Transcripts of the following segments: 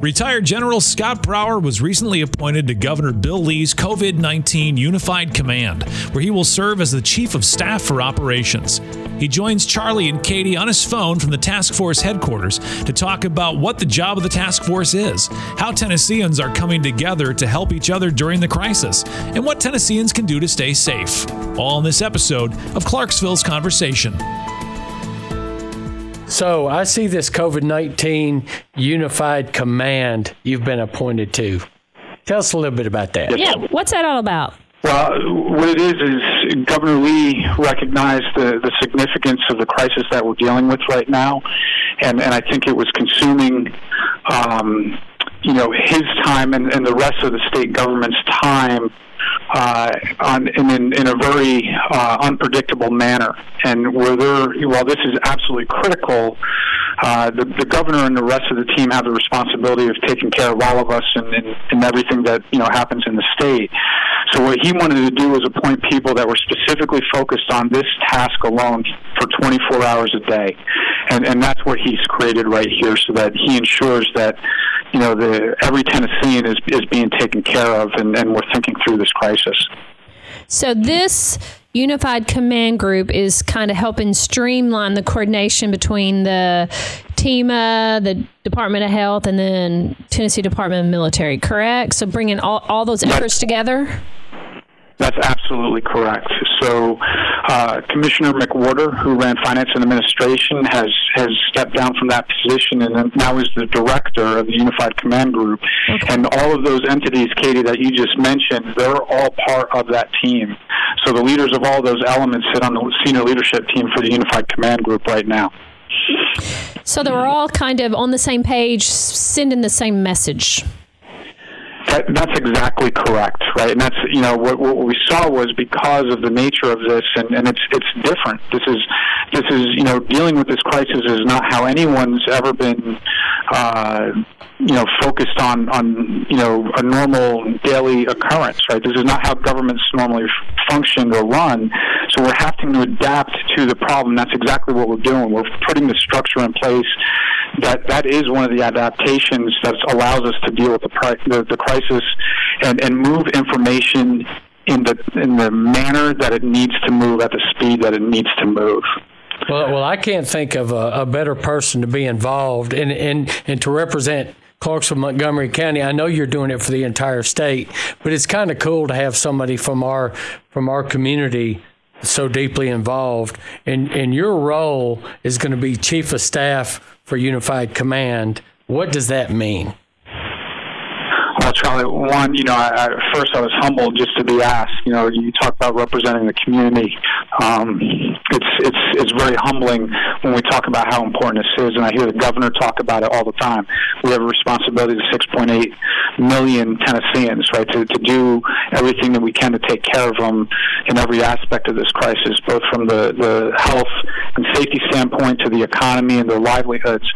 Retired General Scott Brower was recently appointed to Governor Bill Lee's COVID 19 Unified Command, where he will serve as the Chief of Staff for Operations. He joins Charlie and Katie on his phone from the task force headquarters to talk about what the job of the task force is, how Tennesseans are coming together to help each other during the crisis, and what Tennesseans can do to stay safe. All in this episode of Clarksville's Conversation. So I see this COVID 19 unified command you've been appointed to. Tell us a little bit about that. Yeah, what's that all about? Well, what it is is Governor Lee recognized the, the significance of the crisis that we're dealing with right now, and, and I think it was consuming, um, you know, his time and, and the rest of the state government's time uh, on, in, in, a very uh, unpredictable manner. And where there, while this is absolutely critical, uh, the, the governor and the rest of the team have the responsibility of taking care of all of us and, and, and everything that you know happens in the state. So what he wanted to do was appoint people that were specifically focused on this task alone for 24 hours a day, and and that's what he's created right here, so that he ensures that you know, the every Tennessean is is being taken care of, and, and we're thinking through this crisis. So this unified command group is kind of helping streamline the coordination between the TEMA, the Department of Health, and then Tennessee Department of Military. Correct? So bringing all all those efforts together. That's absolutely correct. So, uh, Commissioner McWhorter, who ran finance and administration, has has stepped down from that position and now is the director of the Unified Command Group. Okay. And all of those entities, Katie, that you just mentioned, they're all part of that team. So the leaders of all those elements sit on the senior leadership team for the Unified Command Group right now. So they were all kind of on the same page, sending the same message. That, that's exactly correct, right? And that's you know what, what we saw was because of the nature of this, and, and it's it's different. This is this is you know dealing with this crisis is not how anyone's ever been. Uh, you know, focused on on you know a normal daily occurrence, right? This is not how governments normally function or run. So we're having to adapt to the problem. That's exactly what we're doing. We're putting the structure in place that that is one of the adaptations that allows us to deal with the the, the crisis and and move information in the in the manner that it needs to move at the speed that it needs to move. Well, well, I can't think of a, a better person to be involved and and and to represent Clarksville, Montgomery County. I know you're doing it for the entire state, but it's kind of cool to have somebody from our from our community so deeply involved. And and your role is going to be chief of staff for Unified Command. What does that mean? Charlie, one, you know, I, I, first I was humbled just to be asked. You know, you talk about representing the community. Um, it's it's it's very humbling when we talk about how important this is, and I hear the governor talk about it all the time. We have a responsibility to 6.8 million Tennesseans, right, to to do everything that we can to take care of them in every aspect of this crisis, both from the the health and safety standpoint to the economy and their livelihoods.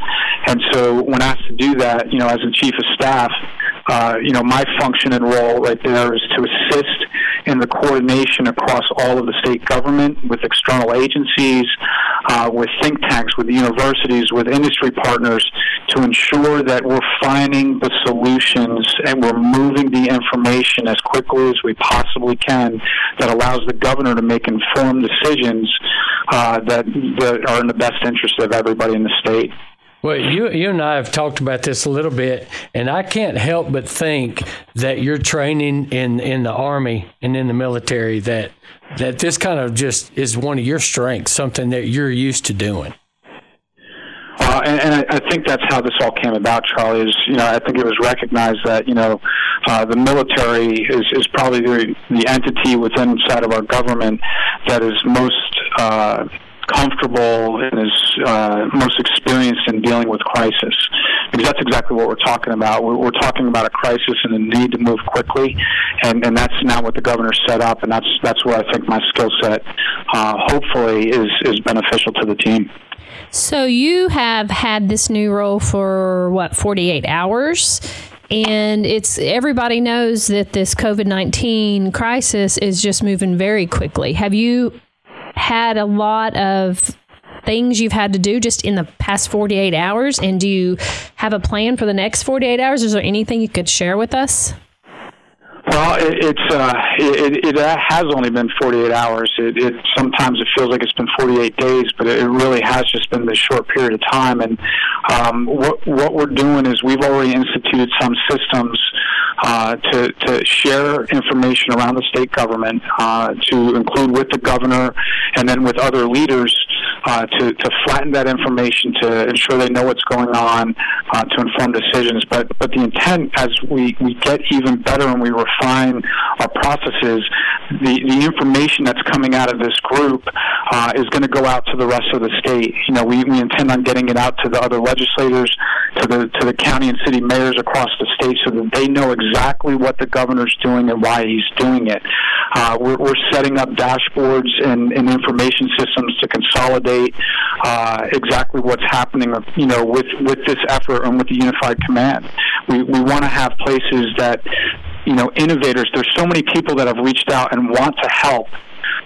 And so, when asked to do that, you know, as a chief of staff uh, you know, my function and role right there is to assist in the coordination across all of the state government with external agencies, uh, with think tanks, with universities, with industry partners to ensure that we're finding the solutions and we're moving the information as quickly as we possibly can that allows the governor to make informed decisions uh, that, that are in the best interest of everybody in the state. Well, you you and I have talked about this a little bit, and I can't help but think that your training in in the army and in the military that that this kind of just is one of your strengths, something that you're used to doing. Uh, and, and I, I think that's how this all came about, Charlie. Is you know I think it was recognized that you know uh, the military is is probably the, the entity within inside of our government that is most uh, comfortable and is uh, most experienced in dealing with crisis. Because that's exactly what we're talking about. We're, we're talking about a crisis and a need to move quickly, and, and that's not what the governor set up, and that's that's where I think my skill set, uh, hopefully, is is beneficial to the team. So you have had this new role for what 48 hours and it's everybody knows that this COVID-19 crisis is just moving very quickly. Have you had a lot of things you've had to do just in the past 48 hours? And do you have a plan for the next 48 hours? Is there anything you could share with us? Well, it, it's uh, it, it has only been 48 hours. It, it sometimes it feels like it's been 48 days, but it really has just been this short period of time. And um, what what we're doing is we've already instituted some systems uh, to, to share information around the state government, uh, to include with the governor and then with other leaders uh, to, to flatten that information to ensure they know what's going on, uh, to inform decisions. But, but the intent, as we, we get even better and we refine our processes, the, the information that's coming out of this group uh, is going to go out to the rest of the state. You know, we, we intend on getting it out to the other legislators, to the to the county and city mayors across the state, so that they know exactly what the governor's doing and why he's doing it. Uh, we're, we're setting up dashboards and, and information systems to consolidate uh, exactly what's happening, you know, with with this effort and with the unified command. We we want to have places that you know, innovators. There's so many people that have reached out and want to help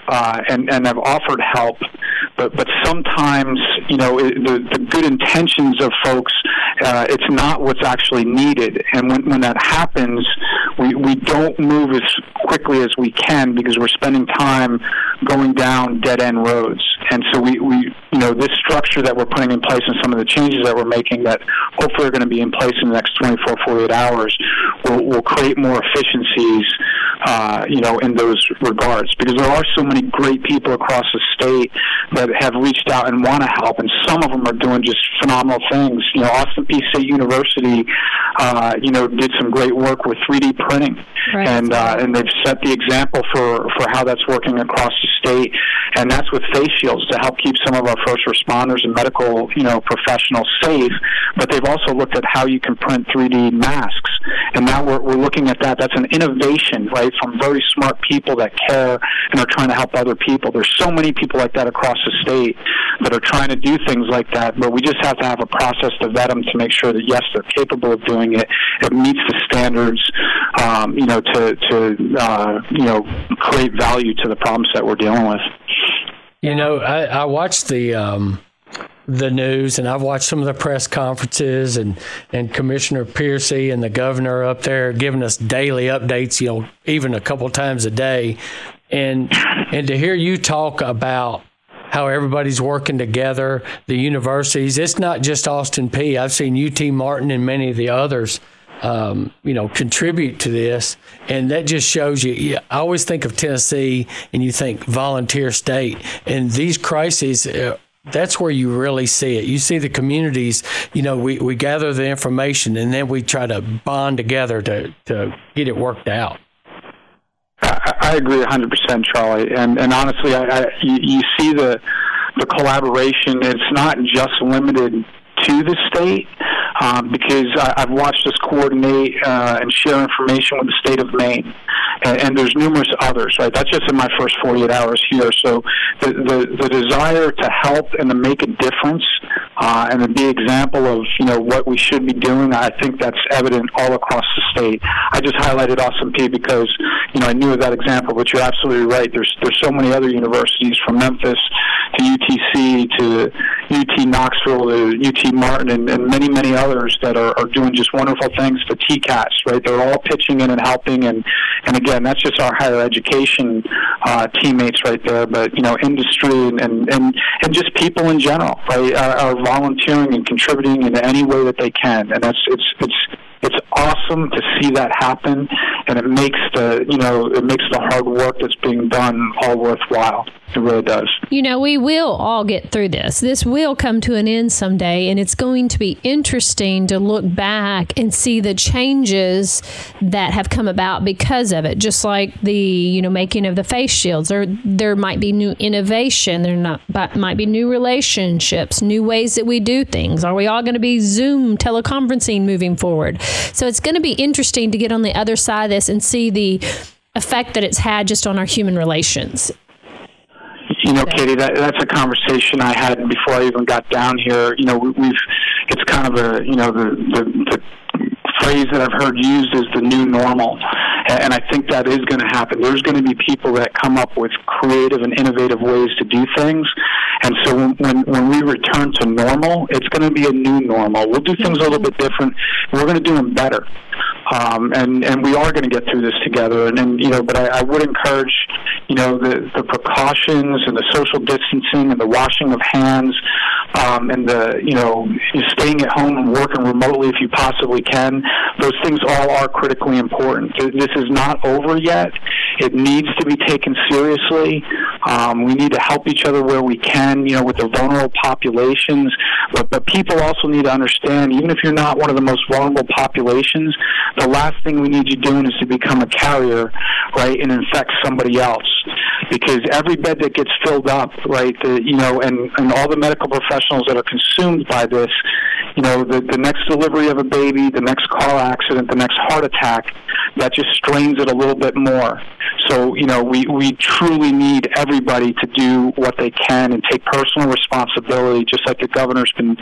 uh, and and have offered help, but but sometimes you know the the good intentions of folks, uh, it's not what's actually needed, and when when that happens, we we don't move as quickly as we can because we're spending time going down dead end roads, and so we we you know this structure that we're putting in place and some of the changes that we're making that hopefully are going to be in place in the next 24 48 hours will will create more efficiencies uh, you know, in those regards. Because there are so many great people across the state that have reached out and want to help, and some of them are doing just phenomenal things. You know, Austin Peay State University, uh, you know, did some great work with 3D printing, right. and uh, and they've set the example for for how that's working across the state, and that's with face shields to help keep some of our first responders and medical, you know, professionals safe. But they've also looked at how you can print 3D masks, and now we're we're looking at that. That's an innovation, right? from very smart people that care and are trying to help other people. There's so many people like that across the state that are trying to do things like that, but we just have to have a process to vet them to make sure that yes, they're capable of doing it. It meets the standards, um, you know, to to uh, you know create value to the problems that we're dealing with. You know, I, I watched the. Um the news, and I've watched some of the press conferences, and and Commissioner Piercey and the governor up there giving us daily updates. You know, even a couple times a day, and and to hear you talk about how everybody's working together, the universities. It's not just Austin Peay. I've seen UT Martin and many of the others. Um, you know, contribute to this, and that just shows you. I always think of Tennessee, and you think volunteer state, and these crises uh, that's where you really see it. You see the communities, you know, we, we gather the information and then we try to bond together to, to get it worked out. I, agree 100%, Charlie. And, and honestly, I, I, you, you see the, the collaboration. It's not just limited to the state um, because I, I've watched us coordinate uh, and share information with the state of Maine and, and there's numerous others. Right, that's just in my first 48 hours here. So the the, the desire to help and to make a difference uh, and to be example of you know what we should be doing, I think that's evident all across the state. I just highlighted Austin Peay because you know I knew of that example, but you're absolutely right. There's there's so many other universities from Memphis to UTC to UT Knoxville to UT Martin and, and many many others that are, are doing just wonderful things. The TCATs, right? They're all pitching in and helping and and again, that's just our higher education uh, teammates right there. But you know, industry and and and, just people in general, right, are, are volunteering and contributing in any way that they can, and that's it's it's it's awesome to see that happen, and it makes the you know it makes the hard work that's being done all worthwhile. It really does. You know, we will all get through this. This will come to an end someday, and it's going to be interesting to look back and see the changes that have come about because of it. Just like the you know making of the face shields, or there might be new innovation. There not but might be new relationships, new ways that we do things. Are we all going to be Zoom teleconferencing moving forward? So it's going to be interesting to get on the other side of this and see the effect that it's had just on our human relations you know, Katie, that, that's a conversation I had before I even got down here. You know, we've it's kind of a you know the the, the phrase that I've heard used is the new normal, and I think that is going to happen. There's going to be people that come up with creative and innovative ways to do things, and so when when, when we return to normal, it's going to be a new normal. We'll do things a little mm-hmm. bit different. We're going to do them better um, and and we are going to get through this together. And, and you know, but I, I would encourage, you know, the the precautions and the social distancing and the washing of hands, um, and the you know staying at home and working remotely if you possibly can. Those things all are critically important. This is not over yet. It needs to be taken seriously. Um, we need to help each other where we can, you know, with the vulnerable populations. But, but people also need to understand, even if you're not one of the most vulnerable populations, the last thing we need you doing is to become a carrier, right, and infect somebody else. Because every bed that gets filled up, right, the, you know, and, and all the medical professionals that are consumed by this, you know, the, the next delivery of a baby, the next car accident, the next heart attack, that just strains it a little bit more. So, you know, we, we truly need everybody to do what they can and take personal responsibility, just like the governor's been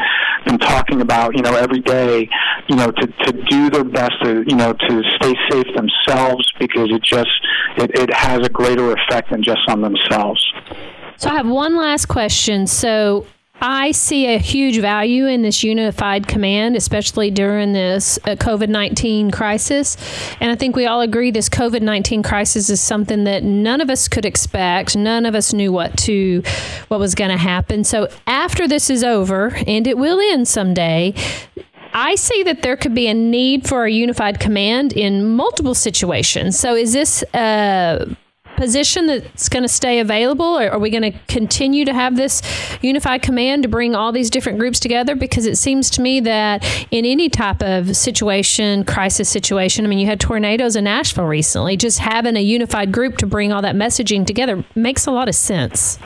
been talking about, you know, every day, you know, to, to do their best to, you know, to stay safe themselves because it just it, it has a greater effect than just on themselves. So I have one last question. So I see a huge value in this unified command, especially during this uh, COVID 19 crisis. And I think we all agree this COVID 19 crisis is something that none of us could expect. None of us knew what to, what was going to happen. So after this is over, and it will end someday, I see that there could be a need for a unified command in multiple situations. So, is this uh, position that's going to stay available? Or are we going to continue to have this unified command to bring all these different groups together? Because it seems to me that in any type of situation, crisis situation, I mean, you had tornadoes in Nashville recently, just having a unified group to bring all that messaging together makes a lot of sense.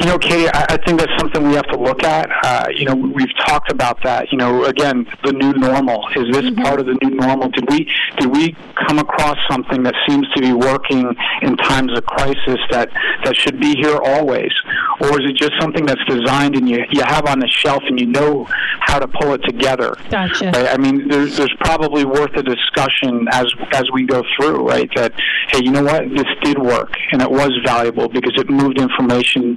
You know, Katie, I, I think that's something we have to look at. Uh, you know, we've talked about that. You know, again, the new normal is this mm-hmm. part of the new normal? Did we did we come across something that seems to be working in times of crisis that that should be here always, or is it just something that's designed and you you have on the shelf and you know how to pull it together? Gotcha. Right? I mean, there's there's probably worth a discussion as as we go through, right? That hey, you know what, this did work and it was valuable because it moved information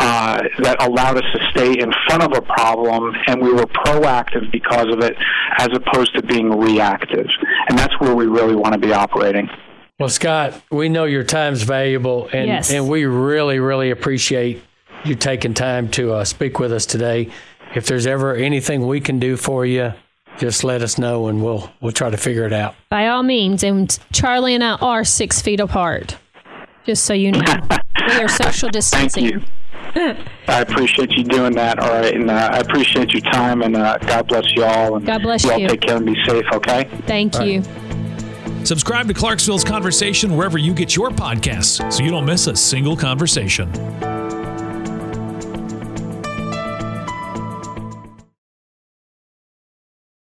uh, that allowed us to stay in front of a problem, and we were proactive because of it, as opposed to being reactive. And that's where we really want to be operating. Well, Scott, we know your time's valuable, and, yes. and we really, really appreciate you taking time to uh, speak with us today. If there's ever anything we can do for you, just let us know, and we'll we'll try to figure it out. By all means, and Charlie and I are six feet apart. Just so you know, we are social distancing. Thank you. I appreciate you doing that. All right, and uh, I appreciate your time, and uh, God bless you all. And God bless you. all take care and be safe. Okay. Thank all you. Right. Subscribe to Clarksville's Conversation wherever you get your podcasts so you don't miss a single conversation.